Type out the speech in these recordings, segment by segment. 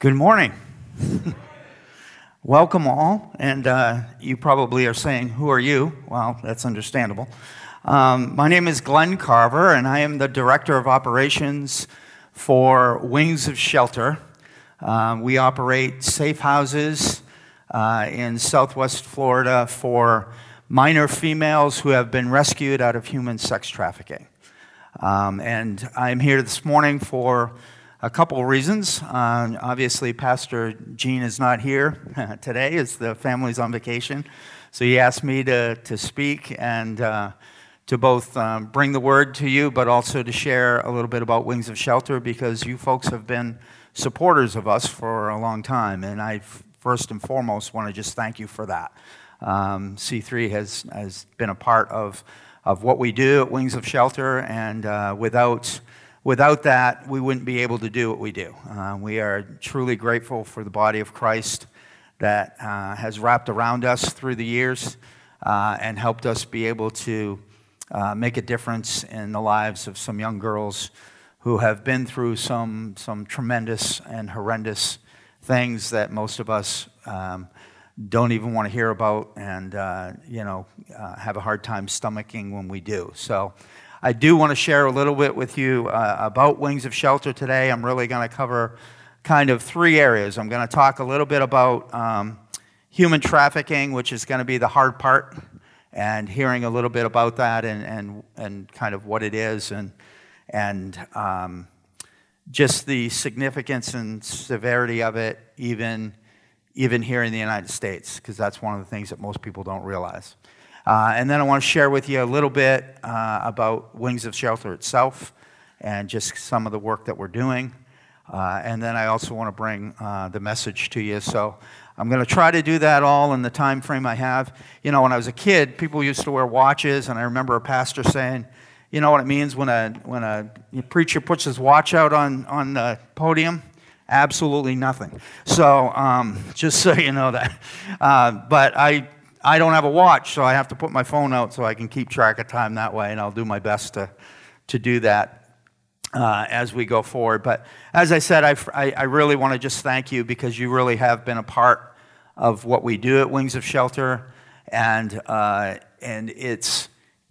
Good morning. Welcome all. And uh, you probably are saying, Who are you? Well, that's understandable. Um, my name is Glenn Carver, and I am the Director of Operations for Wings of Shelter. Um, we operate safe houses uh, in southwest Florida for minor females who have been rescued out of human sex trafficking. Um, and I'm here this morning for a couple reasons. Uh, obviously, Pastor Gene is not here today as the family's on vacation. So he asked me to, to speak and uh, to both um, bring the word to you, but also to share a little bit about Wings of Shelter because you folks have been supporters of us for a long time. And I first and foremost want to just thank you for that. Um, C3 has, has been a part of, of what we do at Wings of Shelter, and uh, without Without that, we wouldn't be able to do what we do. Uh, we are truly grateful for the body of Christ that uh, has wrapped around us through the years uh, and helped us be able to uh, make a difference in the lives of some young girls who have been through some, some tremendous and horrendous things that most of us um, don't even want to hear about and, uh, you know, uh, have a hard time stomaching when we do. So, I do want to share a little bit with you uh, about Wings of Shelter today. I'm really going to cover kind of three areas. I'm going to talk a little bit about um, human trafficking, which is going to be the hard part, and hearing a little bit about that and, and, and kind of what it is and, and um, just the significance and severity of it, even, even here in the United States, because that's one of the things that most people don't realize. Uh, and then I want to share with you a little bit uh, about Wings of Shelter itself and just some of the work that we're doing. Uh, and then I also want to bring uh, the message to you. So I'm going to try to do that all in the time frame I have. You know, when I was a kid, people used to wear watches, and I remember a pastor saying, "You know what it means when a when a preacher puts his watch out on on the podium." Absolutely nothing. So um, just so you know that. Uh, but I I don't have a watch, so I have to put my phone out so I can keep track of time that way, and I'll do my best to, to do that uh, as we go forward. But as I said, I, I, really want to just thank you because you really have been a part of what we do at Wings of Shelter, and, uh, and it's,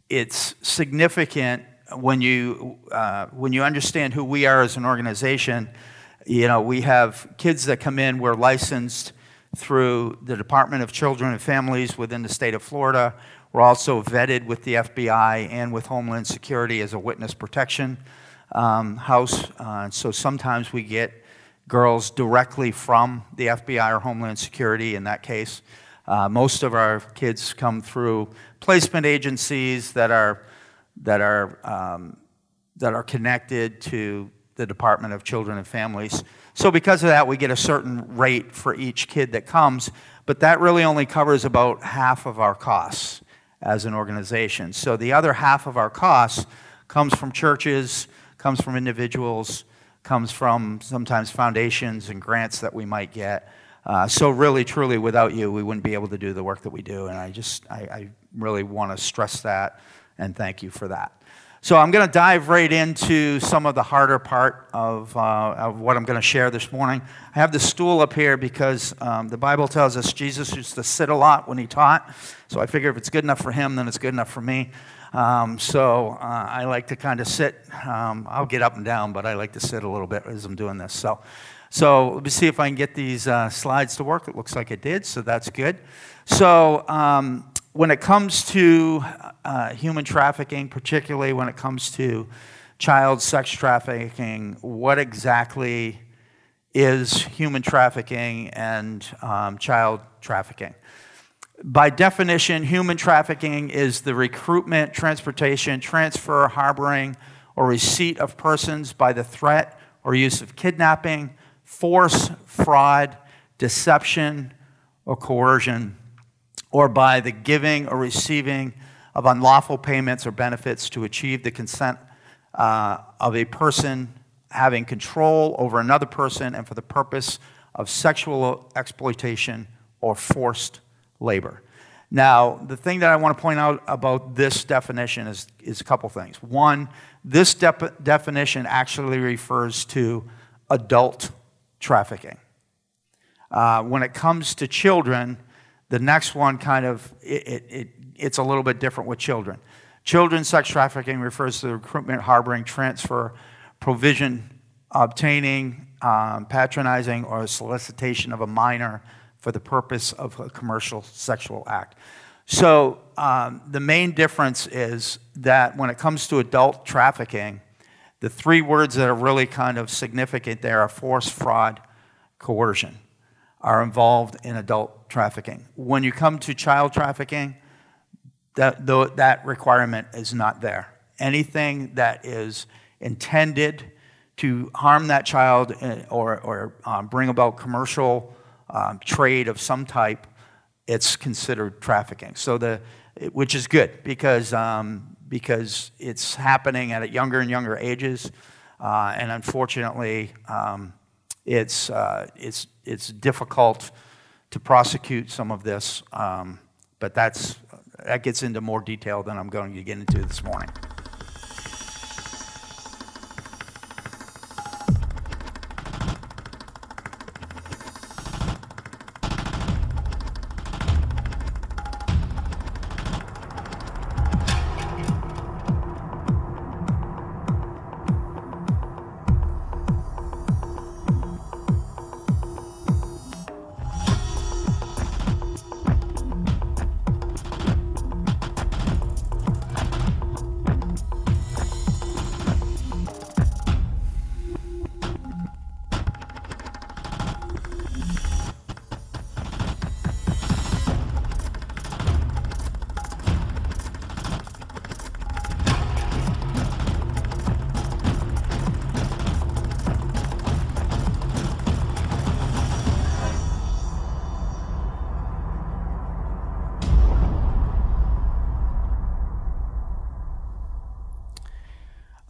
it's significant when you, uh, when you understand who we are as an organization. You know, we have kids that come in, we're licensed through the Department of Children and Families within the state of Florida. We're also vetted with the FBI and with Homeland Security as a witness protection um, house. Uh, so sometimes we get girls directly from the FBI or Homeland Security in that case. Uh, most of our kids come through placement agencies that are, that are, um, that are connected to the Department of Children and Families. So, because of that, we get a certain rate for each kid that comes, but that really only covers about half of our costs as an organization. So, the other half of our costs comes from churches, comes from individuals, comes from sometimes foundations and grants that we might get. Uh, so, really, truly, without you, we wouldn't be able to do the work that we do. And I just, I, I really want to stress that and thank you for that. So I'm going to dive right into some of the harder part of, uh, of what I'm going to share this morning. I have the stool up here because um, the Bible tells us Jesus used to sit a lot when he taught. So I figure if it's good enough for him, then it's good enough for me. Um, so uh, I like to kind of sit. Um, I'll get up and down, but I like to sit a little bit as I'm doing this. So, so let me see if I can get these uh, slides to work. It looks like it did, so that's good. So um, when it comes to uh, human trafficking, particularly when it comes to child sex trafficking, what exactly is human trafficking and um, child trafficking? By definition, human trafficking is the recruitment, transportation, transfer, harboring, or receipt of persons by the threat or use of kidnapping, force, fraud, deception, or coercion or by the giving or receiving of unlawful payments or benefits to achieve the consent uh, of a person having control over another person and for the purpose of sexual exploitation or forced labor. Now, the thing that I want to point out about this definition is, is a couple things. One, this definition actually refers to adult trafficking. Uh, when it comes to children, the next one kind of it, it, it, it's a little bit different with children. Children sex trafficking refers to the recruitment, harboring, transfer, provision, obtaining, um, patronizing, or solicitation of a minor for the purpose of a commercial sexual act. So um, the main difference is that when it comes to adult trafficking, the three words that are really kind of significant there are force, fraud, coercion are involved in adult trafficking. When you come to child trafficking, that, that requirement is not there. Anything that is intended to harm that child eh, or, or um, bring about commercial um, trade of some type, it's considered trafficking. So the, which is good because um, because it's happening at younger and younger ages. Uh, and unfortunately, um, it's, uh, it's, it's difficult to prosecute some of this, um, but that's, that gets into more detail than I'm going to get into this morning.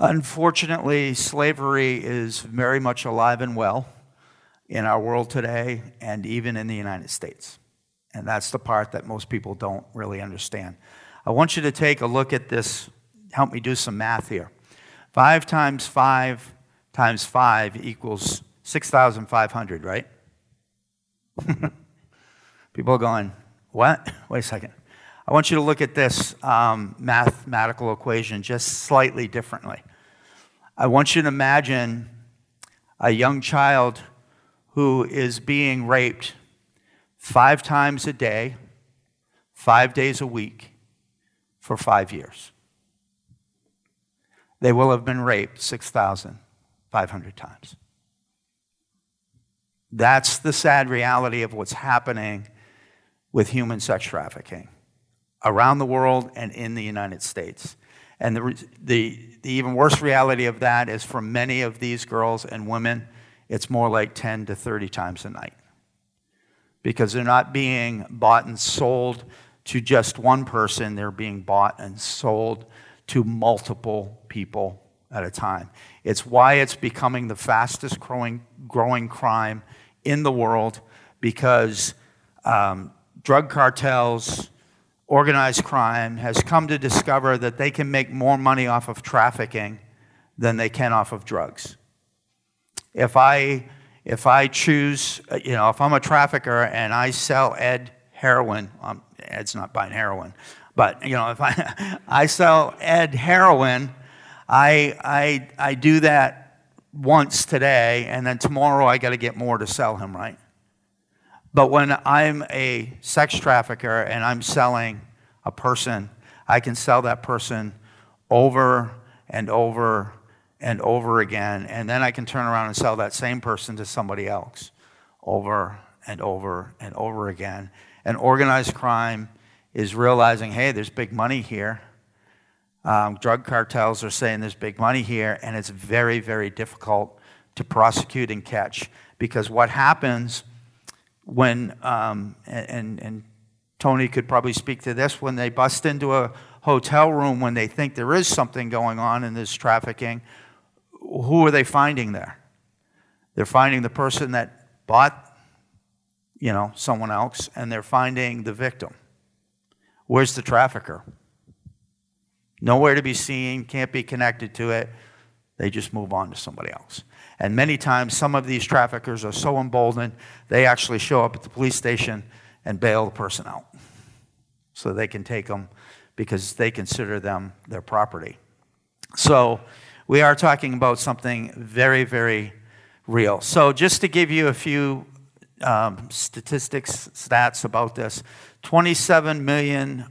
Unfortunately, slavery is very much alive and well in our world today and even in the United States. And that's the part that most people don't really understand. I want you to take a look at this. Help me do some math here. 5 times 5 times 5 equals 6,500, right? people are going, what? Wait a second. I want you to look at this um, mathematical equation just slightly differently. I want you to imagine a young child who is being raped five times a day, five days a week, for five years. They will have been raped 6,500 times. That's the sad reality of what's happening with human sex trafficking around the world and in the United States. And the, the, the even worse reality of that is for many of these girls and women, it's more like 10 to 30 times a night. Because they're not being bought and sold to just one person, they're being bought and sold to multiple people at a time. It's why it's becoming the fastest growing, growing crime in the world because um, drug cartels, organized crime has come to discover that they can make more money off of trafficking than they can off of drugs. If I, if I choose, you know, if I'm a trafficker and I sell Ed heroin, um, Ed's not buying heroin, but, you know, if I, I sell Ed heroin, I, I, I do that once today, and then tomorrow I got to get more to sell him, right? But when I'm a sex trafficker and I'm selling a person, I can sell that person over and over and over again. And then I can turn around and sell that same person to somebody else over and over and over again. And organized crime is realizing hey, there's big money here. Um, drug cartels are saying there's big money here, and it's very, very difficult to prosecute and catch because what happens when, um, and, and Tony could probably speak to this, when they bust into a hotel room when they think there is something going on in this trafficking, who are they finding there? They're finding the person that bought, you know, someone else, and they're finding the victim. Where's the trafficker? Nowhere to be seen, can't be connected to it. They just move on to somebody else. And many times, some of these traffickers are so emboldened, they actually show up at the police station and bail the person out so they can take them because they consider them their property. So, we are talking about something very, very real. So, just to give you a few um, statistics, stats about this 27 million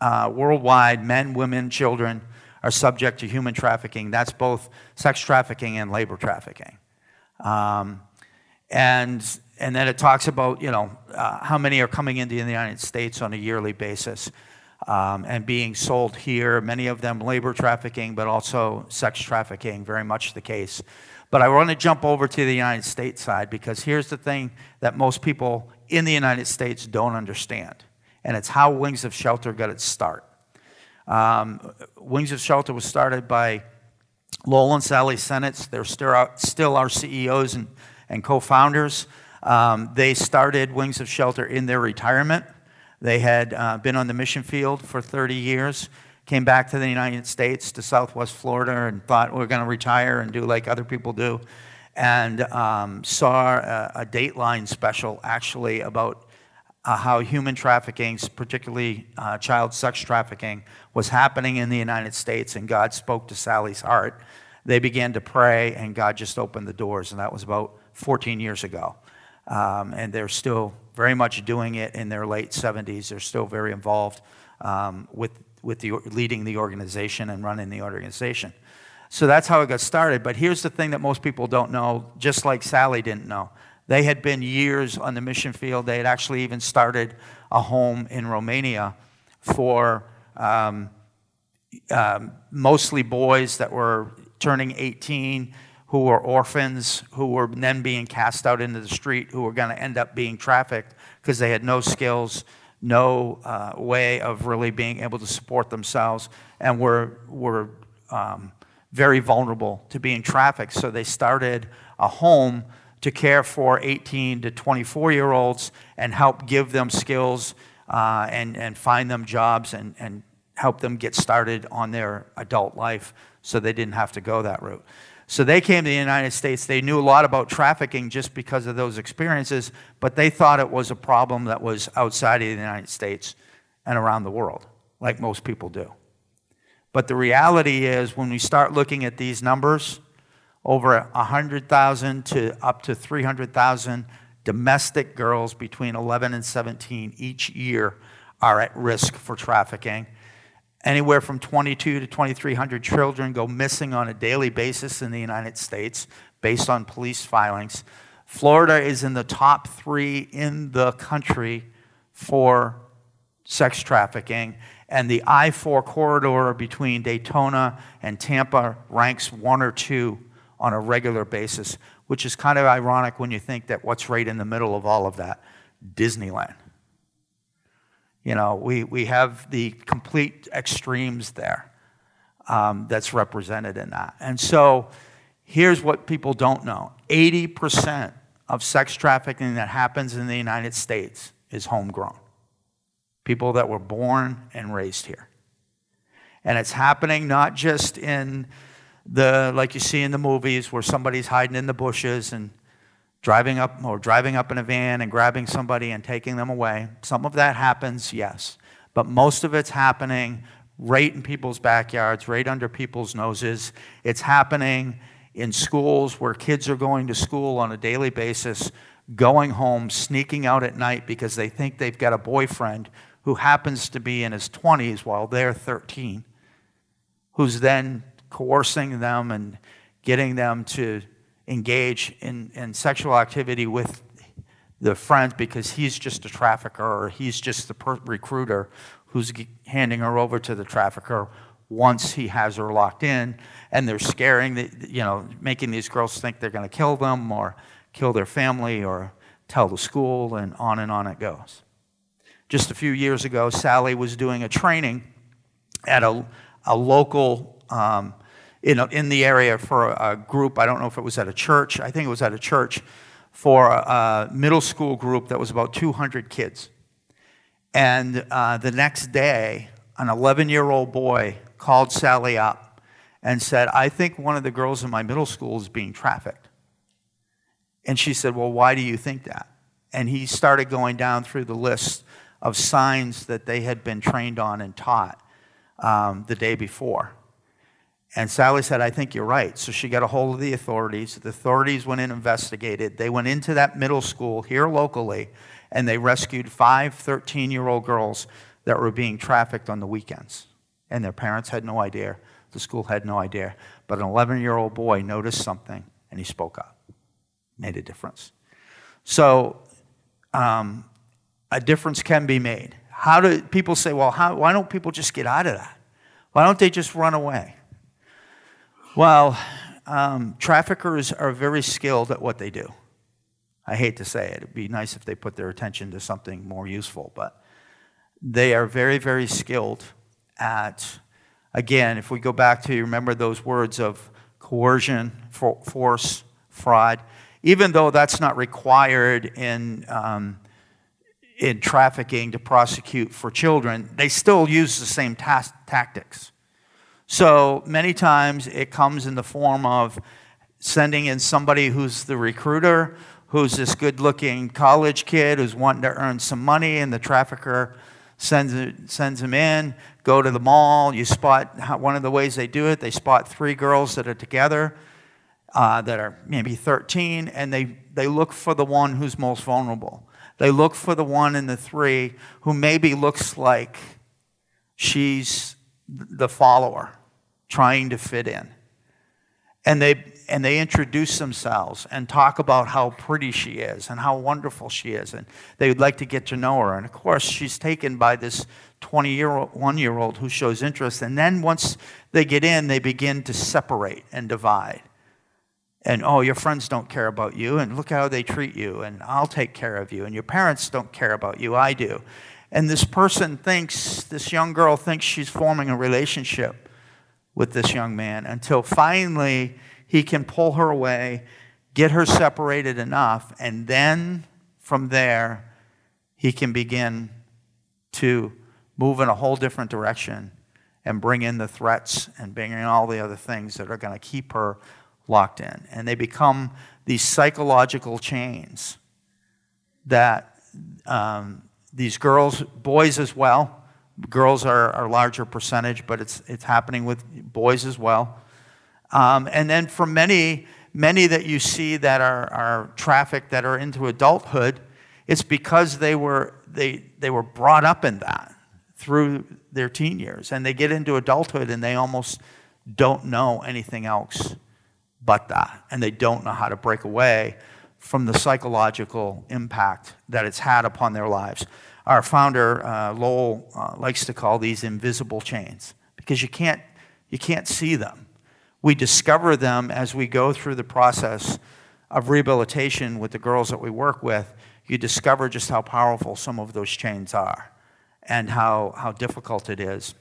uh, worldwide men, women, children are subject to human trafficking. That's both sex trafficking and labor trafficking. Um, and, and then it talks about, you know, uh, how many are coming into the United States on a yearly basis um, and being sold here. Many of them labor trafficking, but also sex trafficking, very much the case. But I want to jump over to the United States side because here's the thing that most people in the United States don't understand, and it's how Wings of Shelter got its start. Um, Wings of Shelter was started by Lowell and Sally Senitz. They're still, our CEOs and, and co founders. Um, they started Wings of Shelter in their retirement. They had uh, been on the mission field for 30 years, came back to the United States, to Southwest Florida, and thought we're going to retire and do like other people do. And um, saw a, a Dateline special actually about uh, how human trafficking, particularly uh, child sex trafficking, was happening in the United States, and God spoke to Sally's heart. They began to pray, and God just opened the doors, and that was about 14 years ago. Um, and they're still very much doing it in their late 70s. They're still very involved um, with, with the, leading the organization and running the organization. So that's how it got started. But here's the thing that most people don't know, just like Sally didn't know. They had been years on the mission field. They had actually even started a home in Romania for um, um, mostly boys that were turning 18, who were orphans, who were then being cast out into the street, who were going to end up being trafficked because they had no skills, no uh, way of really being able to support themselves, and were, were um, very vulnerable to being trafficked. So they started a home to care for 18 to 24 year olds and help give them skills uh, and, and find them jobs and, and help them get started on their adult life so they didn't have to go that route. So they came to the United States. They knew a lot about trafficking just because of those experiences, but they thought it was a problem that was outside of the United States and around the world, like most people do. But the reality is, when we start looking at these numbers, over 100,000 to up to 300,000 domestic girls between 11 and 17 each year are at risk for trafficking. Anywhere from 22 to 2,300 children go missing on a daily basis in the United States based on police filings. Florida is in the top three in the country for sex trafficking, and the I 4 corridor between Daytona and Tampa ranks one or two on a regular basis, which is kind of ironic when you think that what's right in the middle of all of that? Disneyland. You know, we, we have the complete extremes there um, that's represented in that. And so here's what people don't know 80% of sex trafficking that happens in the United States is homegrown. People that were born and raised here. And it's happening not just in the like you see in the movies where somebody's hiding in the bushes and driving up or driving up in a van and grabbing somebody and taking them away. Some of that happens, yes, but most of it's happening right in people's backyards, right under people's noses. It's happening in schools where kids are going to school on a daily basis, going home, sneaking out at night because they think they've got a boyfriend who happens to be in his 20s while they're 13, who's then coercing them and getting them to engage in, in sexual activity with the friends because he's just a trafficker or he's just the per- recruiter who's handing her over to the trafficker once he has her locked in and they're scaring the, you know making these girls think they're going to kill them or kill their family or tell the school and on and on it goes. Just a few years ago sally was doing a training at a, a local um, in, in the area for a group. I don't know if it was at a church. I think it was at a church for a middle school group that was about 200 kids. And uh, the next day, an 11 year old boy called Sally up and said, I think one of the girls in my middle school is being trafficked. And she said, Well, why do you think that? And he started going down through the list of signs that they had been trained on and taught um, the day before. And Sally said, I think you're right. So she got a hold of the authorities. The authorities went in and investigated. They went into that middle school here locally and they rescued five 13 year old girls that were being trafficked on the weekends. And their parents had no idea. The school had no idea. But an 11 year old boy noticed something and he spoke up, made a difference. So, um, a difference can be made. How do people say, well, how, why don't people just get out of that? Why don't they just run away? Well, um, traffickers are very skilled at what they do. I hate to say it. It'd be nice if they put their attention to something more useful, but they are very, very skilled at, again, if we go back to remember those words of coercion, for, force, fraud, even though that's not required in, um, in trafficking to prosecute for children, they still use the same ta- tactics. So many times it comes in the form of sending in somebody who's the recruiter, who's this good looking college kid who's wanting to earn some money, and the trafficker sends, sends him in. Go to the mall. You spot one of the ways they do it, they spot three girls that are together. Uh, that are maybe 13, and they, they look for the one who's most vulnerable. They look for the one in the three who maybe looks like she's the follower trying to fit in. And they, and they introduce themselves and talk about how pretty she is and how wonderful she is. And they would like to get to know her. And of course, she's taken by this 21 year old who shows interest. And then once they get in, they begin to separate and divide. And oh, your friends don't care about you, and look how they treat you, and I'll take care of you, and your parents don't care about you, I do. And this person thinks, this young girl thinks she's forming a relationship with this young man until finally he can pull her away, get her separated enough, and then from there, he can begin to move in a whole different direction and bring in the threats and bring in all the other things that are going to keep her locked in. And they become these psychological chains that um, these girls, boys as well, girls are a larger percentage, but it's, it's happening with boys as well. Um, and then for many, many that you see that are, are trafficked that are into adulthood, it's because they were, they, they were brought up in that through their teen years. And they get into adulthood and they almost don't know anything else but that. And they don't know how to break away from the psychological impact that it's had upon their lives. Our founder, uh, Lowell, uh, likes to call these invisible chains because you can't, you can't see them. We discover them as we go through the process of rehabilitation with the girls that we work with. You discover just how powerful some of those chains are and how, how difficult it is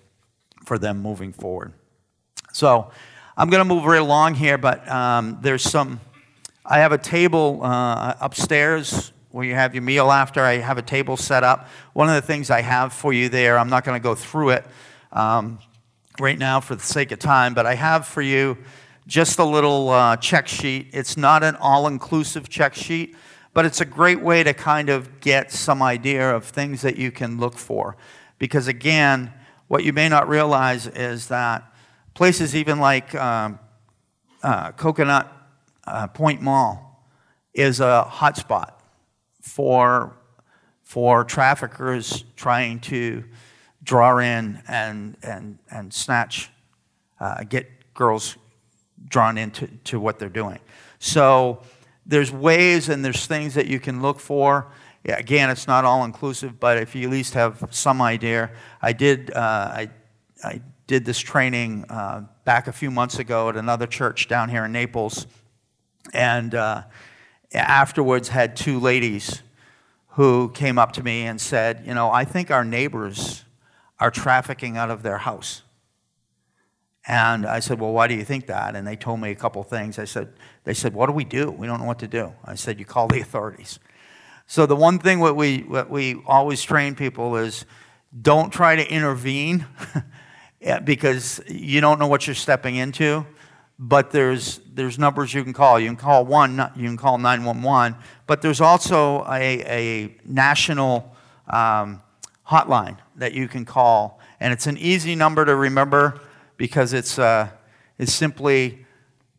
for them moving forward. So, I'm going to move right along here, but um, there's some. I have a table uh, upstairs where you have your meal after. I have a table set up. One of the things I have for you there, I'm not going to go through it um, right now for the sake of time, but I have for you just a little uh, check sheet. It's not an all inclusive check sheet, but it's a great way to kind of get some idea of things that you can look for. Because again, what you may not realize is that Places even like um, uh, Coconut uh, Point Mall is a hotspot for, for traffickers trying to draw in and, and, and snatch, uh, get girls drawn into to what they're doing. So there's ways and there's things that you can look for. Again, it's not all inclusive, but if you at least have some idea, I did. Uh, I, I did this training uh, back a few months ago at another church down here in Naples, and uh, afterwards had two ladies who came up to me and said, "You know, I think our neighbors are trafficking out of their house." And I said, "Well, why do you think that?" And they told me a couple things. I said, "They said, what do we do? We don't know what to do." I said, "You call the authorities." So the one thing what we what we always train people is don't try to intervene because you don't know what you're stepping into. But there's there's numbers you can call. You can call one. You can call 911. But there's also a, a national um, hotline that you can call, and it's an easy number to remember because it's uh, it's simply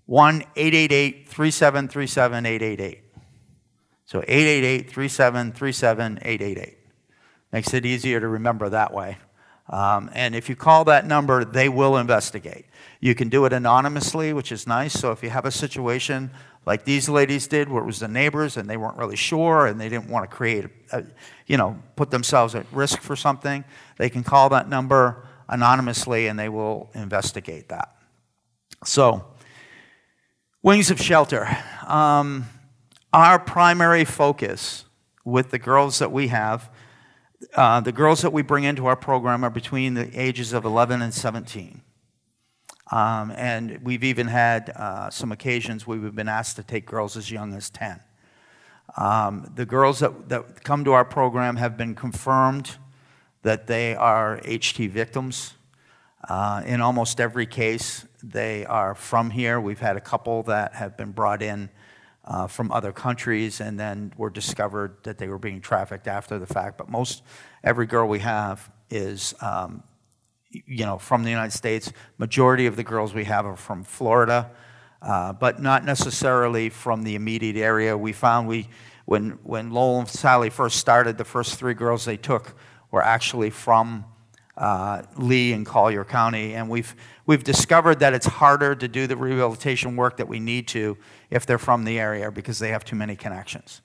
one 888 3737 888. So 888 3737 888. Makes it easier to remember that way. Um, and if you call that number, they will investigate. You can do it anonymously, which is nice. So if you have a situation like these ladies did, where it was the neighbors and they weren't really sure and they didn't want to create, a, you know, put themselves at risk for something, they can call that number anonymously and they will investigate that. So, Wings of Shelter. Um, our primary focus with the girls that we have uh, the girls that we bring into our program are between the ages of 11 and 17. Um, and we've even had uh, some occasions where we've been asked to take girls as young as 10. Um, the girls that, that come to our program have been confirmed that they are HT victims. Uh, in almost every case, they are from here. We've had a couple that have been brought in uh, from other countries and then were discovered that they were being trafficked after the fact. But most every girl we have is, um, you know, from the United States. Majority of the girls we have are from Florida, uh, but not necessarily from the immediate area. We found we, when, when Lowell and Sally first started, the first three girls they took were actually from uh, Lee and Collier County, and we've we've discovered that it's harder to do the rehabilitation work that we need to if they're from the area because they have too many connections.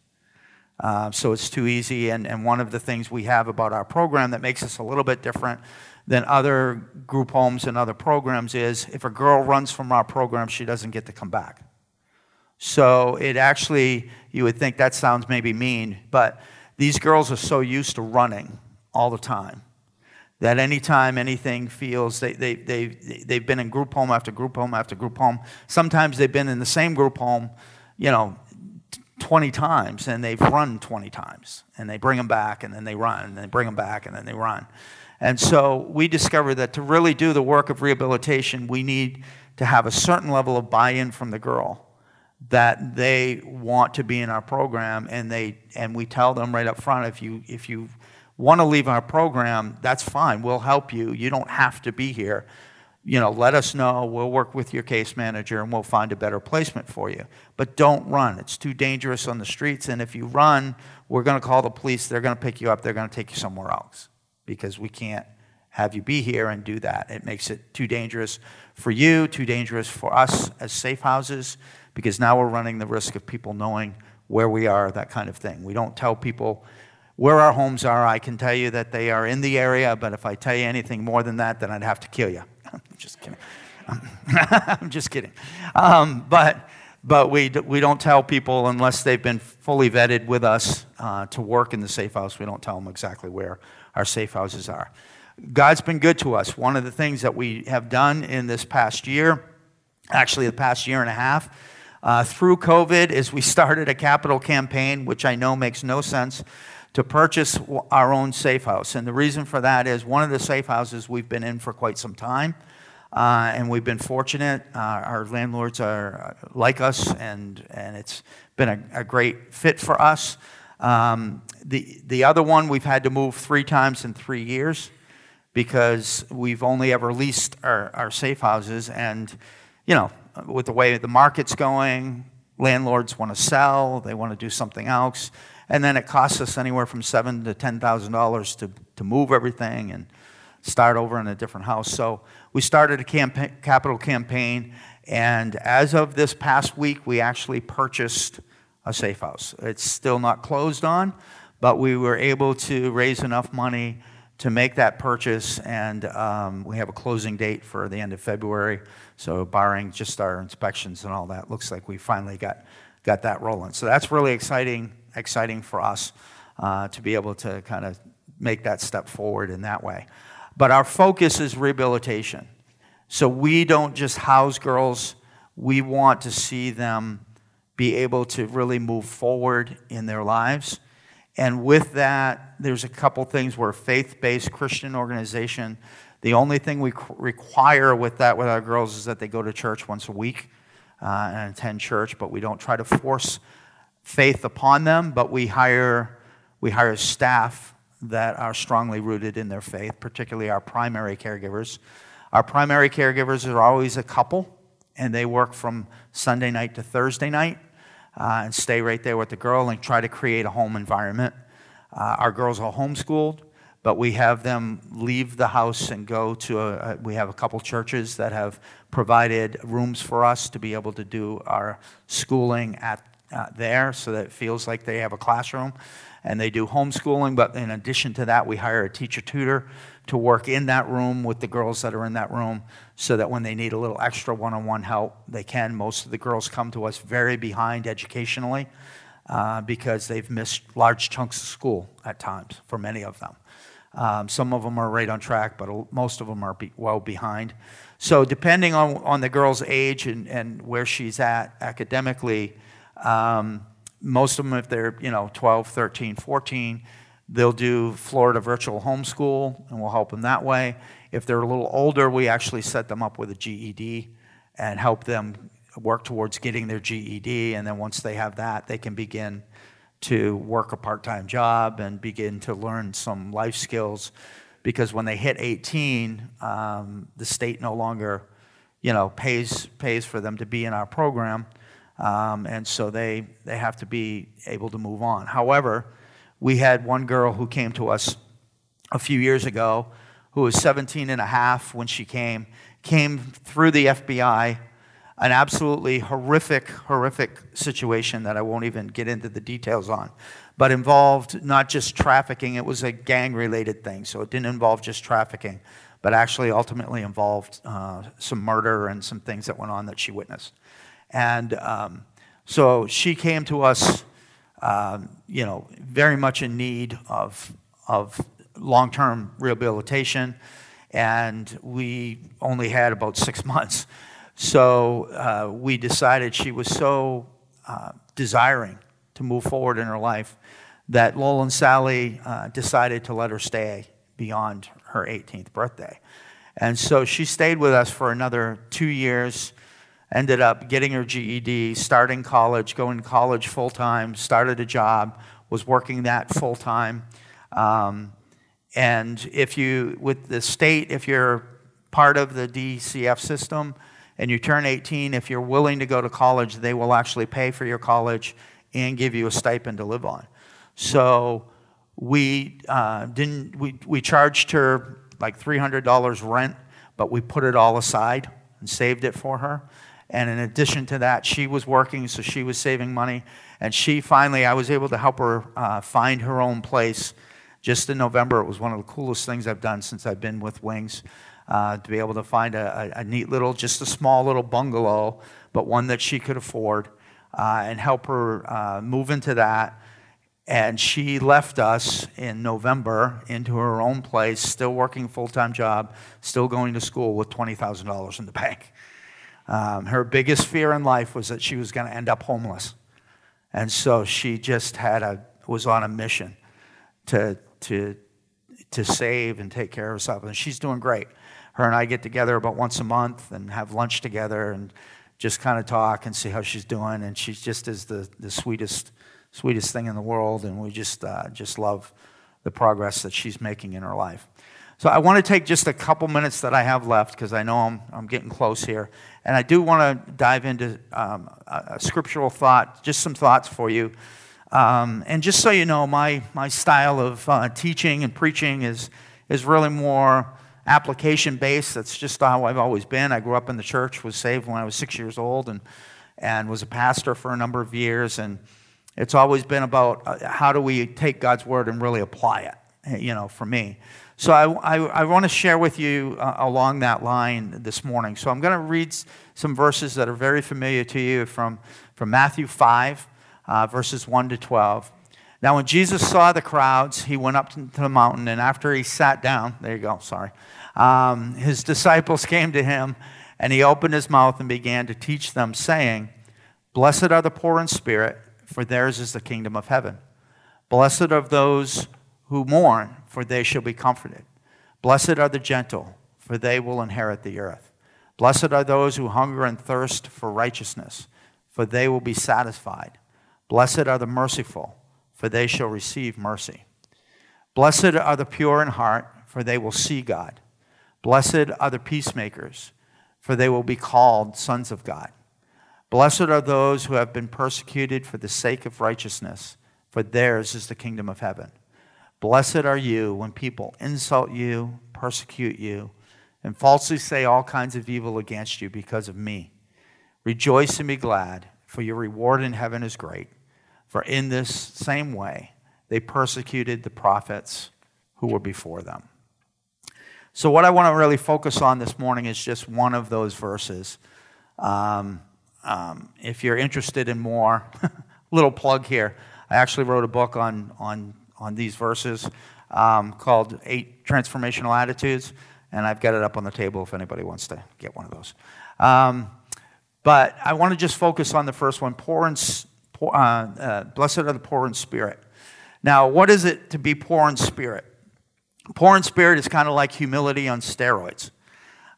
Uh, so it's too easy, and, and one of the things we have about our program that makes us a little bit different than other group homes and other programs is if a girl runs from our program, she doesn't get to come back. So it actually, you would think that sounds maybe mean, but these girls are so used to running all the time that anytime anything feels they, they, they, they've been in group home after group home after group home. Sometimes they've been in the same group home you know 20 times and they've run 20 times and they bring them back and then they run and they bring them back and then they run. And so we discovered that to really do the work of rehabilitation we need to have a certain level of buy-in from the girl that they want to be in our program and they and we tell them right up front if you if you want to leave our program, that's fine. We'll help you. You don't have to be here. You know, let us know. We'll work with your case manager and we'll find a better placement for you. But don't run. It's too dangerous on the streets. And if you run, we're going to call the police. They're going to pick you up. They're going to take you somewhere else because we can't have you be here and do that. It makes it too dangerous for you, too dangerous for us as safe houses because now we're running the risk of people knowing where we are, that kind of thing. We don't tell people where our homes are. I can tell you that they are in the area, but if I tell you anything more than that, then I'd have to kill you. I'm just kidding. I'm just kidding. Um, but but we, we don't tell people unless they've been fully vetted with us uh, to work in the safe house. We don't tell them exactly where our safe houses are. God's been good to us. One of the things that we have done in this past year, actually the past year and a half, uh, through COVID, is we started a capital campaign, which I know makes no sense to purchase our own safe house. And the reason for that is one of the safe houses we've been in for quite some time. Uh, and we've been fortunate. Uh, our landlords are uh, like us, and, and it's been a, a great fit for us. Um, the, the other one, we've had to move three times in three years because we've only ever leased our, our safe houses. And, you know, with the way the market's going, landlords want to sell, they want to do something else and then it costs us anywhere from seven to ten thousand dollars to to move everything and start over in a different house. So we started a campaign, capital campaign, and as of this past week, we actually purchased a safe house. It's still not closed on, but we were able to raise enough money to make that purchase, and um, we have a closing date for the end of February. So, barring just our inspections and all that, looks like we finally got got that rolling. So that's really exciting exciting for us uh, to be able to kind of make that step forward in that way. But our focus is rehabilitation. So we don't just house girls, we want to see them be able to really move forward in their lives. And with that, there's a couple things. We're a faith based Christian organization. The only thing we require with that with our girls is that they go to church once a week uh, and attend church, but we don't try to force faith upon them, but we hire, we hire staff that are strongly rooted in their faith, particularly our primary caregivers. Our primary caregivers are always a couple, and they work from Sunday night to Thursday night uh, and stay right there with the girl and try to create a home environment. Uh, our girls are homeschooled, but we have them leave the house and go to a, a, we have a couple churches that have provided rooms for us to be able to do our schooling at uh, there so that it feels like they have a classroom and they do homeschooling. But in addition to that we hire a teacher tutor to work in that room with the girls that are in that room so that when they need a little extra one-on-one help they can. Most of the girls come to us very behind educationally uh, because they've missed large chunks of school at times for many of them. Um, some of them are right on track, but most of them are be, well behind. So, depending on, on the girl's age and, and where she's at academically, um, most of them, if they're you know 12, 13, 14, they'll do Florida virtual homeschool, and we'll help them that way. If they're a little older, we actually set them up with a GED and help them work towards getting their GED. And then once they have that, they can begin to work a part time job and begin to learn some life skills because when they hit 18, um, the state no longer you know, pays, pays for them to be in our program. Um, and so they, they have to be able to move on. However, we had one girl who came to us a few years ago who was 17 and a half when she came, came through the FBI an absolutely horrific, horrific situation that I won't even get into the details on, but involved not just trafficking, it was a gang related thing. So it didn't involve just trafficking, but actually ultimately involved uh, some murder and some things that went on that she witnessed. And um, so she came to us, uh, you know, very much in need of, of long term rehabilitation. And we only had about six months. So uh, we decided she was so uh, desiring to move forward in her life that Lowell and Sally uh, decided to let her stay beyond her 18th birthday. And so she stayed with us for another two years, ended up getting her GED, starting college, going to college full time, started a job, was working that full time. Um, and if you, with the state, if you're part of the DCF system, and you turn 18, if you're willing to go to college, they will actually pay for your college and give you a stipend to live on. So we uh, didn't, we, we charged her like $300 rent, but we put it all aside and saved it for her. And in addition to that, she was working, so she was saving money. And she finally, I was able to help her uh, find her own place just in November. It was one of the coolest things I've done since I've been with Wings uh, to be able to find a, a, neat little, just a small little bungalow, but one that she could afford, uh, and help her uh, move into that. And she left us in November into her own place, still working full time job, still going to school with $20,000 in the bank. Um, her biggest fear in life was that she was going to end up homeless. And so she just had a, was on a mission to, to, to save and take care of herself. And she's doing great her and I get together about once a month and have lunch together and just kind of talk and see how she's doing. And she's just is the, the sweetest, sweetest thing in the world. And we just, uh, just love the progress that she's making in her life. So I want to take just a couple minutes that I have left because I know I'm, I'm getting close here. And I do want to dive into um, a, a, scriptural thought, just some thoughts for you. Um, and just so you know, my, my style of uh, teaching and preaching is, is really more application based. That's just how I've always been. I grew up in the church, was saved when I was six years old, and, and was a pastor for a number of years. And it's always been about uh, how do we take God's word and really apply it, you know, for me. So I, I, I want to share with you uh, along that line this morning. So I'm going to read some verses that are very familiar to you from, from Matthew 5, uh, verses 1 to 12. Now, when Jesus saw the crowds, he went up to the mountain, and after he sat down, there you go, sorry, um, his disciples came to him, and he opened his mouth and began to teach them, saying, Blessed are the poor in spirit, for theirs is the kingdom of heaven. Blessed are those who mourn, for they shall be comforted. Blessed are the gentle, for they will inherit the earth. Blessed are those who hunger and thirst for righteousness, for they will be satisfied. Blessed are the merciful, for they shall receive mercy. Blessed are the pure in heart, for they will see God. Blessed are the peacemakers, for they will be called sons of God. Blessed are those who have been persecuted for the sake of righteousness, for theirs is the kingdom of heaven. Blessed are you when people insult you, persecute you, and falsely say all kinds of evil against you because of me. Rejoice and be glad, for your reward in heaven is great. For in this same way they persecuted the prophets who were before them. So, what I want to really focus on this morning is just one of those verses. Um, um, if you're interested in more, little plug here. I actually wrote a book on, on, on these verses um, called Eight Transformational Attitudes, and I've got it up on the table if anybody wants to get one of those. Um, but I want to just focus on the first one poor and, poor, uh, uh, blessed are the poor in spirit. Now, what is it to be poor in spirit? Poor in spirit is kind of like humility on steroids.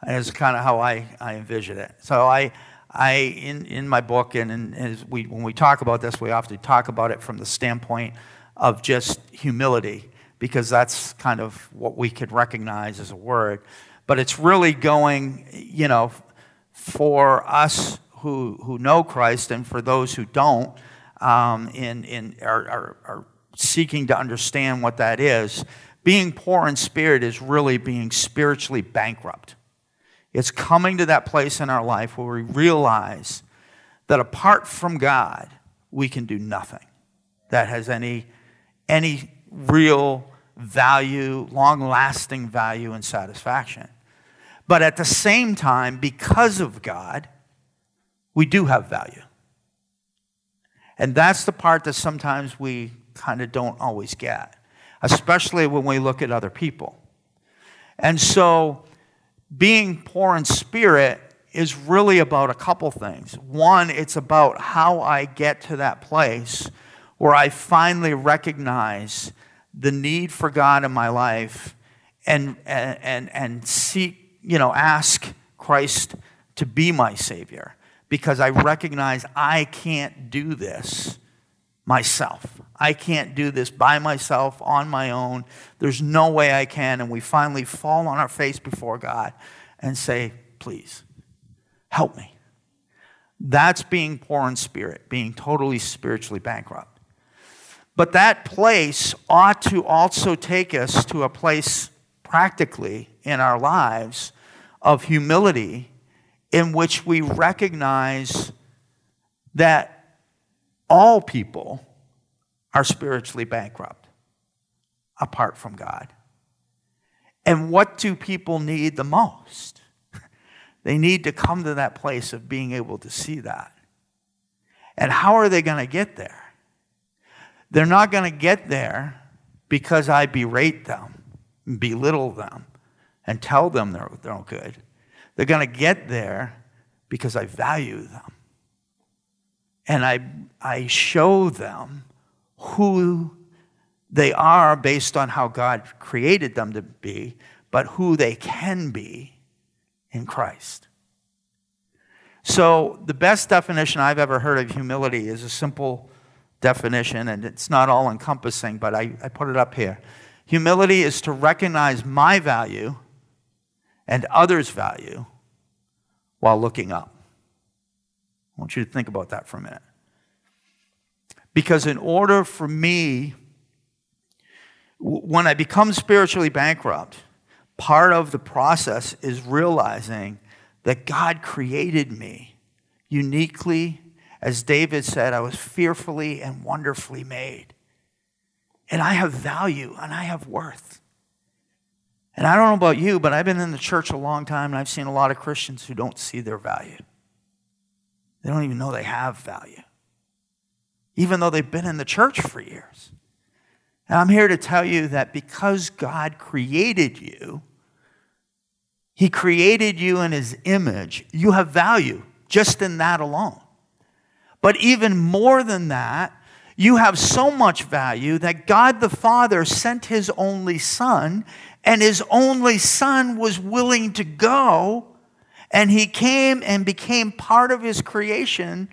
Is kind of how I, I envision it. So I, I in, in my book and in, we, when we talk about this, we often talk about it from the standpoint of just humility because that's kind of what we could recognize as a word. But it's really going, you know, for us who, who know Christ and for those who don't, um, in, in, are, are, are seeking to understand what that is, being poor in spirit is really being spiritually bankrupt. It's coming to that place in our life where we realize that apart from God, we can do nothing that has any, any real value, long lasting value, and satisfaction. But at the same time, because of God, we do have value. And that's the part that sometimes we kind of don't always get, especially when we look at other people. And so, being poor in spirit is really about a couple things. One, it's about how I get to that place where I finally recognize the need for God in my life and, and, and, seek, you know, ask Christ to be my Savior because I recognize I can't do this myself. I can't do this by myself on my own. There's no way I can. And we finally fall on our face before God and say, Please, help me. That's being poor in spirit, being totally spiritually bankrupt. But that place ought to also take us to a place practically in our lives of humility in which we recognize that all people are spiritually bankrupt apart from God. And what do people need the most? They need to come to that place of being able to see that. And how are they going to get there? They're not going to get there because I berate them, belittle them, and tell them they're, they're no good. They're going to get there because I value them. And I, I show them who they are based on how God created them to be, but who they can be in Christ. So, the best definition I've ever heard of humility is a simple definition, and it's not all encompassing, but I, I put it up here. Humility is to recognize my value and others' value while looking up. I want you to think about that for a minute. Because in order for me, when I become spiritually bankrupt, part of the process is realizing that God created me uniquely. As David said, I was fearfully and wonderfully made. And I have value and I have worth. And I don't know about you, but I've been in the church a long time and I've seen a lot of Christians who don't see their value. They don't even know they have value, even though they've been in the church for years. And I'm here to tell you that because God created you, He created you in His image, you have value just in that alone. But even more than that, You have so much value that God the Father sent his only Son, and his only Son was willing to go, and he came and became part of his creation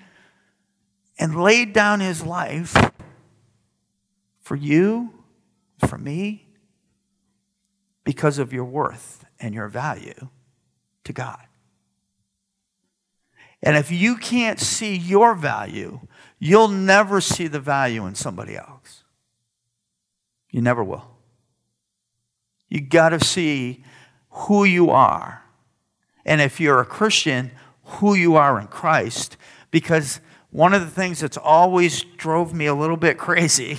and laid down his life for you, for me, because of your worth and your value to God. And if you can't see your value, you'll never see the value in somebody else. You never will. You got to see who you are. And if you're a Christian, who you are in Christ. Because one of the things that's always drove me a little bit crazy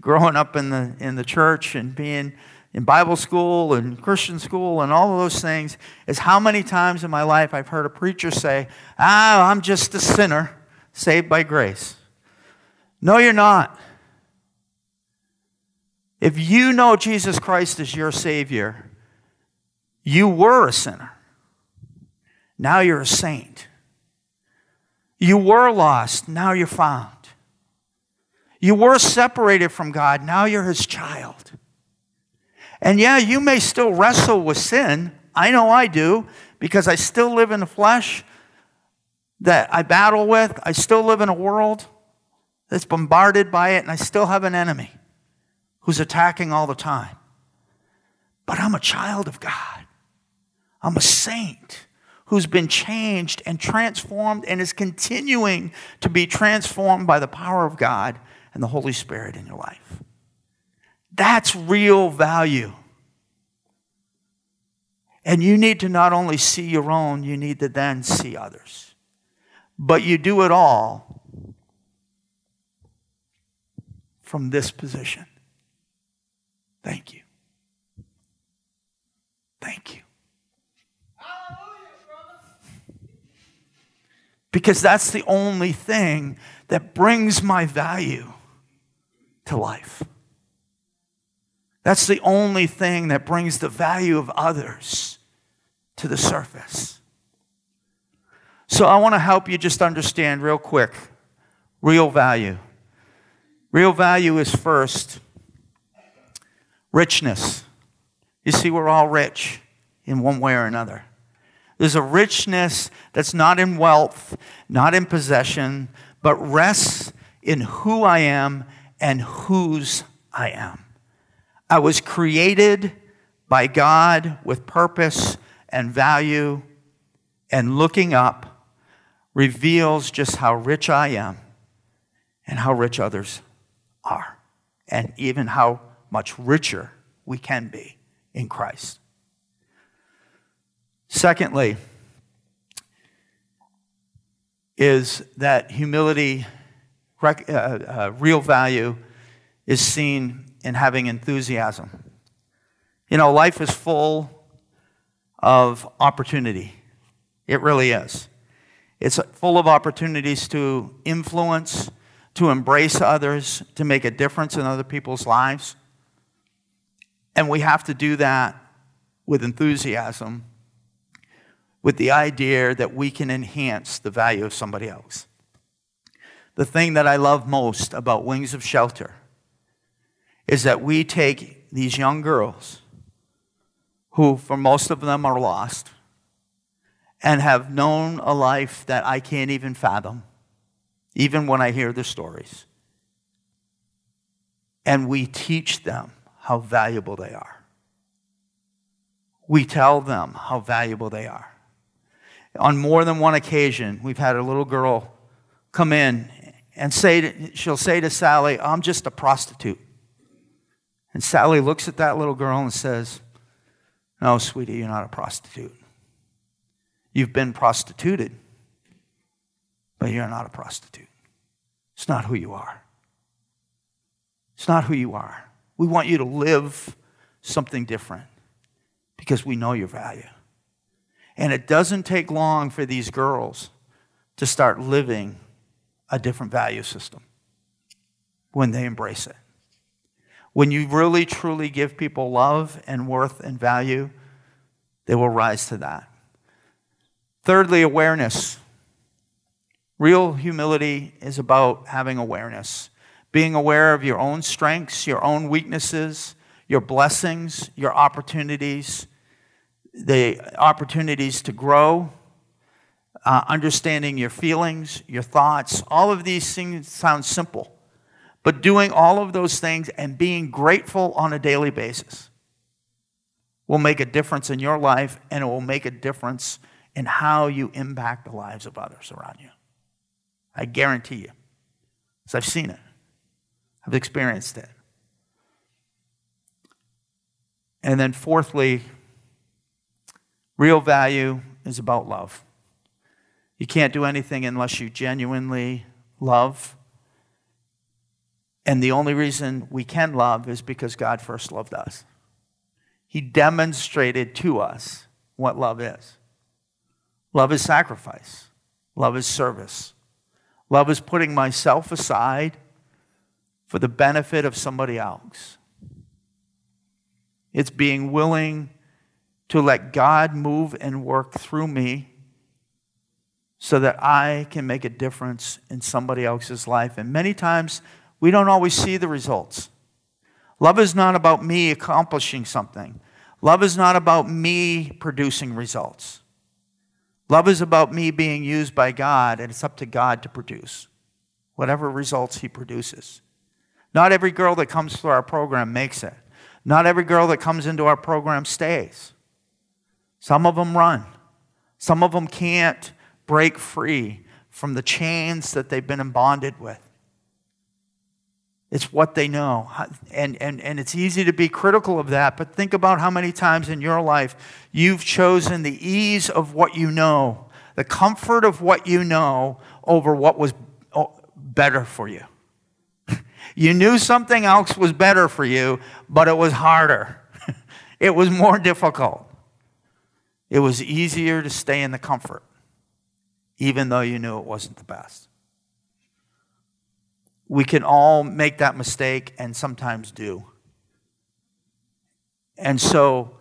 growing up in the, in the church and being in Bible school and Christian school and all of those things is how many times in my life I've heard a preacher say, Ah, I'm just a sinner saved by grace. No, you're not. If you know Jesus Christ as your Savior, you were a sinner. Now you're a saint. You were lost. Now you're found. You were separated from God. Now you're His child. And yeah, you may still wrestle with sin. I know I do because I still live in the flesh that I battle with. I still live in a world that's bombarded by it, and I still have an enemy who's attacking all the time. But I'm a child of God. I'm a saint who's been changed and transformed and is continuing to be transformed by the power of God and the Holy Spirit in your life. That's real value. And you need to not only see your own, you need to then see others. But you do it all from this position. Thank you. Thank you. Because that's the only thing that brings my value to life. That's the only thing that brings the value of others to the surface. So I want to help you just understand real quick real value. Real value is first richness. You see, we're all rich in one way or another. There's a richness that's not in wealth, not in possession, but rests in who I am and whose I am. I was created by God with purpose and value, and looking up reveals just how rich I am and how rich others are, and even how much richer we can be in Christ. Secondly, is that humility, uh, uh, real value, is seen in having enthusiasm. You know, life is full of opportunity. It really is. It's full of opportunities to influence, to embrace others, to make a difference in other people's lives. And we have to do that with enthusiasm, with the idea that we can enhance the value of somebody else. The thing that I love most about Wings of Shelter is that we take these young girls, who for most of them are lost, and have known a life that I can't even fathom, even when I hear the stories. And we teach them how valuable they are. We tell them how valuable they are. On more than one occasion, we've had a little girl come in and say, to, she'll say to Sally, I'm just a prostitute. And Sally looks at that little girl and says, No, sweetie, you're not a prostitute. You've been prostituted, but you're not a prostitute. It's not who you are. It's not who you are. We want you to live something different because we know your value. And it doesn't take long for these girls to start living a different value system when they embrace it. When you really truly give people love and worth and value, they will rise to that. Thirdly, awareness. Real humility is about having awareness, being aware of your own strengths, your own weaknesses, your blessings, your opportunities, the opportunities to grow, uh, understanding your feelings, your thoughts. All of these things sound simple, but doing all of those things and being grateful on a daily basis will make a difference in your life and it will make a difference in how you impact the lives of others around you. I guarantee you, because I've seen it, I've experienced it. And then, fourthly, real value is about love. You can't do anything unless you genuinely love. And the only reason we can love is because God first loved us. He demonstrated to us what love is love is sacrifice, love is service, love is putting myself aside for the benefit of somebody else. It's being willing to let God move and work through me so that I can make a difference in somebody else's life. And many times we don't always see the results. Love is not about me accomplishing something. Love is not about me producing results. Love is about me being used by God, and it's up to God to produce whatever results He produces. Not every girl that comes through our program makes it. Not every girl that comes into our program stays. Some of them run. Some of them can't break free from the chains that they've been bonded with. It's what they know. And, and, and it's easy to be critical of that, but think about how many times in your life you've chosen the ease of what you know, the comfort of what you know, over what was oh, better for you. You knew something else was better for you, but it was harder. it was more difficult. It was easier to stay in the comfort, even though you knew it wasn't the best. We can all make that mistake and sometimes do. And so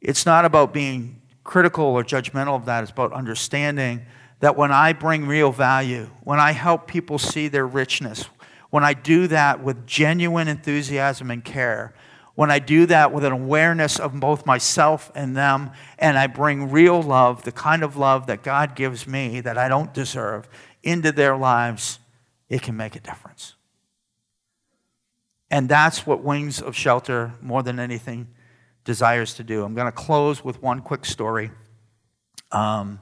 it's not about being critical or judgmental of that, it's about understanding that when I bring real value, when I help people see their richness, when I do that with genuine enthusiasm and care, when I do that with an awareness of both myself and them, and I bring real love, the kind of love that God gives me that I don't deserve, into their lives, it can make a difference. And that's what Wings of Shelter, more than anything, desires to do. I'm going to close with one quick story um,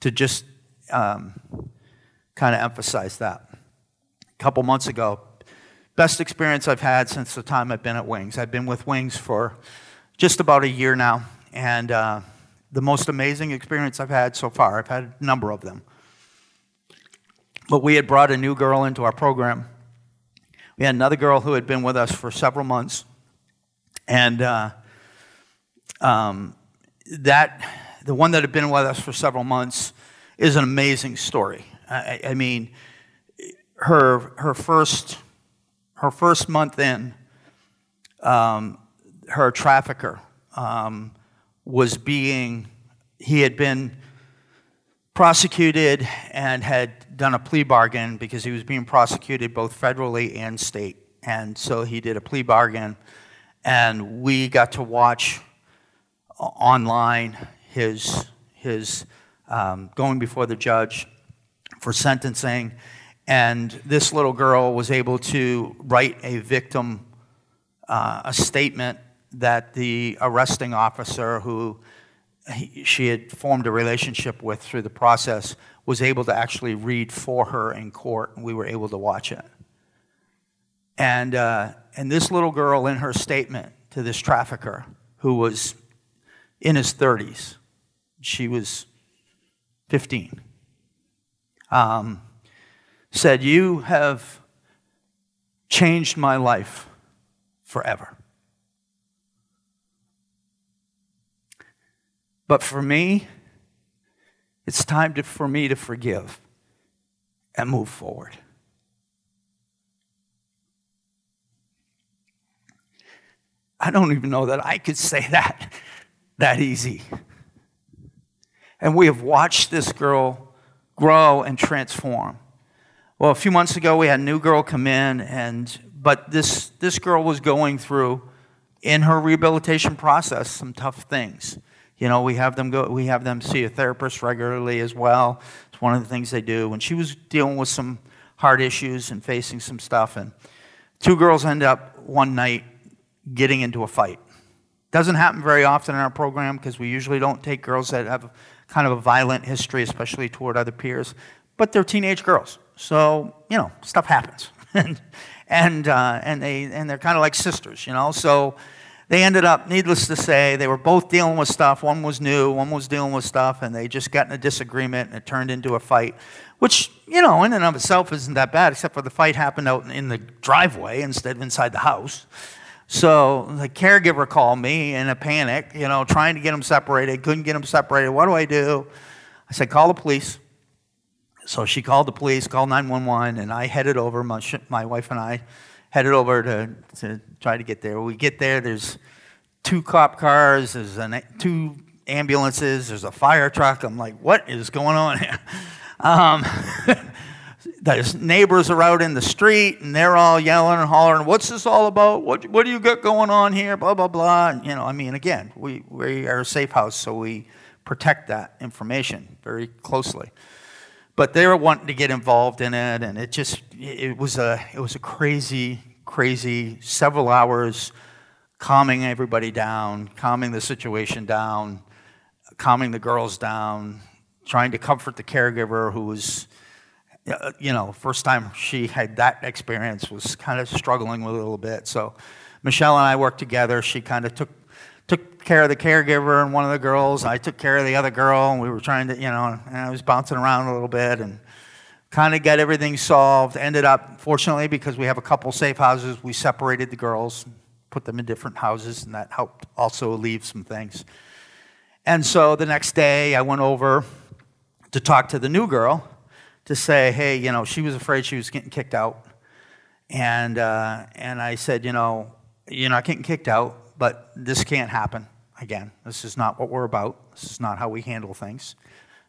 to just um, kind of emphasize that a couple months ago. Best experience I've had since the time I've been at Wings. I've been with Wings for just about a year now, and uh, the most amazing experience I've had so far. I've had a number of them. But we had brought a new girl into our program. We had another girl who had been with us for several months, and uh, um, that the one that had been with us for several months is an amazing story. I, I mean, her, her, first, her first month in, um, her trafficker um, was being, he had been prosecuted and had done a plea bargain because he was being prosecuted both federally and state. And so he did a plea bargain, and we got to watch online his, his um, going before the judge for sentencing and this little girl was able to write a victim uh, a statement that the arresting officer, who he, she had formed a relationship with through the process, was able to actually read for her in court, and we were able to watch it. And, uh, and this little girl, in her statement to this trafficker, who was in his 30s, she was 15. Um, said, You have changed my life forever. But for me, it's time to, for me to forgive and move forward. I don't even know that I could say that that easy. And we have watched this girl grow and transform. Well, a few months ago, we had a new girl come in, and but this this girl was going through in her rehabilitation process some tough things. You know, we have them go, we have them see a therapist regularly as well. It's one of the things they do. When she was dealing with some hard issues and facing some stuff, and two girls end up one night getting into a fight. Doesn't happen very often in our program because we usually don't take girls that have kind of a violent history, especially toward other peers. But they're teenage girls, so you know stuff happens, and and uh, and they and they're kind of like sisters, you know. So they ended up, needless to say, they were both dealing with stuff. One was new, one was dealing with stuff, and they just got in a disagreement and it turned into a fight, which, you know, in and of itself isn't that bad, except for the fight happened out in the driveway instead of inside the house. So the caregiver called me in a panic, you know, trying to get them separated, couldn't get them separated. What do I do? I said, call the police. So she called the police, called 911, and I headed over, my, my wife and I headed over to, to try to get there. We get there, there's two cop cars, there's an, two ambulances, there's a fire truck. I'm like, what is going on here? Um, there's neighbors are out in the street and they're all yelling and hollering, what's this all about? What, what do you got going on here? Blah, blah, blah. And, you know, I mean, again, we, we are a safe house, so we protect that information very closely but they were wanting to get involved in it, and it just it was a it was a crazy, crazy several hours calming everybody down, calming the situation down, calming the girls down, trying to comfort the caregiver who was uh, you know first time she had that experience was kind of struggling a little bit so michelle and i worked together she kind of took took care of the caregiver and one of the girls. I took care of the other girl, and we were trying to, you know, and I was bouncing around a little bit and kind of got everything solved. Ended up, fortunately, because we have a couple safe houses, we separated the girls, put them in different houses, and that helped also leave some things. And so the next day, I went over to talk to the new girl to say, hey, you know, she was afraid she was getting kicked out. And, uh, and I said, you know, you're not getting kicked out but this can't happen again. This is not what we're about. This is not how we handle things,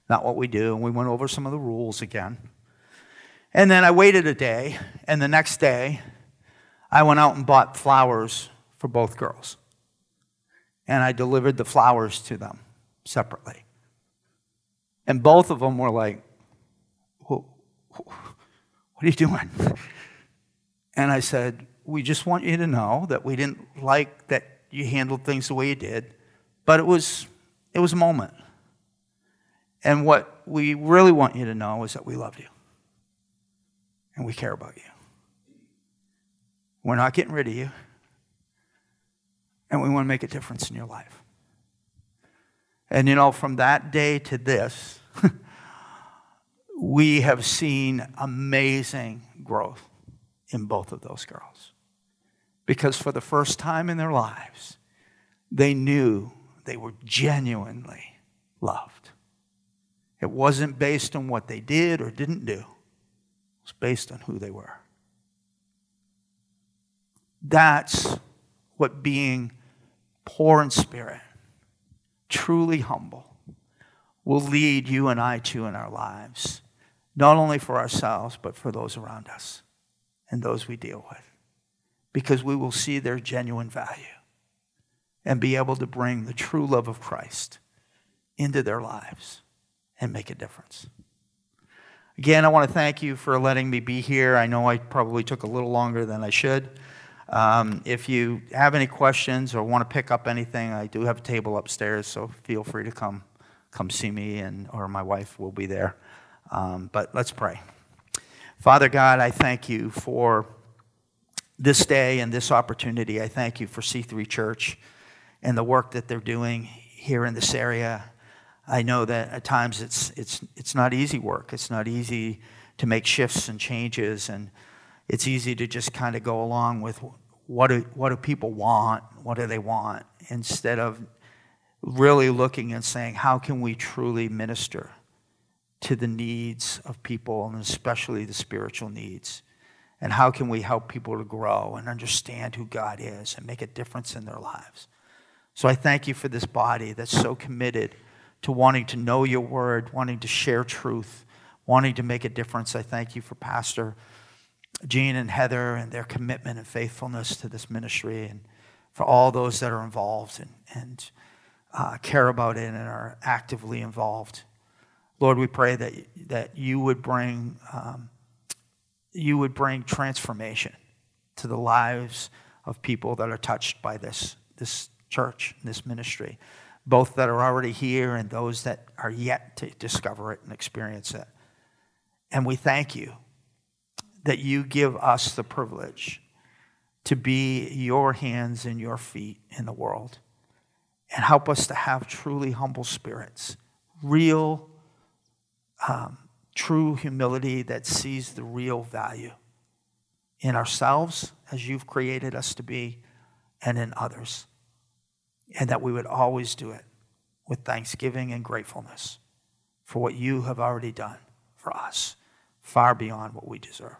not what we do. And we went over some of the rules again. And then I waited a day, and the next day, I went out and bought flowers for both girls. And I delivered the flowers to them separately. And both of them were like, What are you doing? And I said, We just want you to know that we didn't like that you handled things the way you did, but it was, it was a moment. And what we really want you to know is that we love you and we care about you. We're not getting rid of you, and we want to make a difference in your life. And you know, from that day to this, we have seen amazing growth in both of those girls because for the first time in their lives, they knew they were genuinely loved. It wasn't based on what they did or didn't do, it was based on who they were. That's what being poor in spirit, truly humble, will lead you and I to in our lives, not only for ourselves, but for those around us and those we deal with because we will see their genuine value and be able to bring the true love of Christ into their lives and make a difference. Again, I want to thank you for letting me be here. I know I probably took a little longer than I should. Um, if you have any questions or want to pick up anything, I do have a table upstairs, so feel free to come, come see me, and or my wife will be there. Um, but let's pray. Father God, I thank you for this day and this opportunity. I thank you for C3 Church and the work that they're doing here in this area. I know that at times it's, it's, it's not easy work. It's not easy to make shifts and changes, and it's easy to just kind of go along with what do, what do people want? What do they want? Instead of really looking and saying, how can we truly minister to the needs of people, and especially the spiritual needs? And how can we help people to grow and understand who God is and make a difference in their lives? So I thank you for this body that's so committed to wanting to know your word, wanting to share truth, wanting to make a difference. I thank you for Pastor Gene and Heather and their commitment and faithfulness to this ministry and for all those that are involved and, and uh, care about it and are actively involved. Lord, we pray that, that you would bring um, you would bring transformation to the lives of people that are touched by this, this church, this ministry, both that are already here and those that are yet to discover it and experience it. And we thank you that you give us the privilege to be your hands and your feet in the world and help us to have truly humble spirits, real, um, true humility that sees the real value in ourselves as you've created us to be and in others. And that we would always do it with thanksgiving and gratefulness for what you have already done for us, far beyond what we deserve.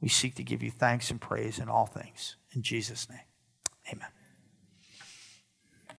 We seek to give you thanks and praise in all things. In Jesus' name, amen.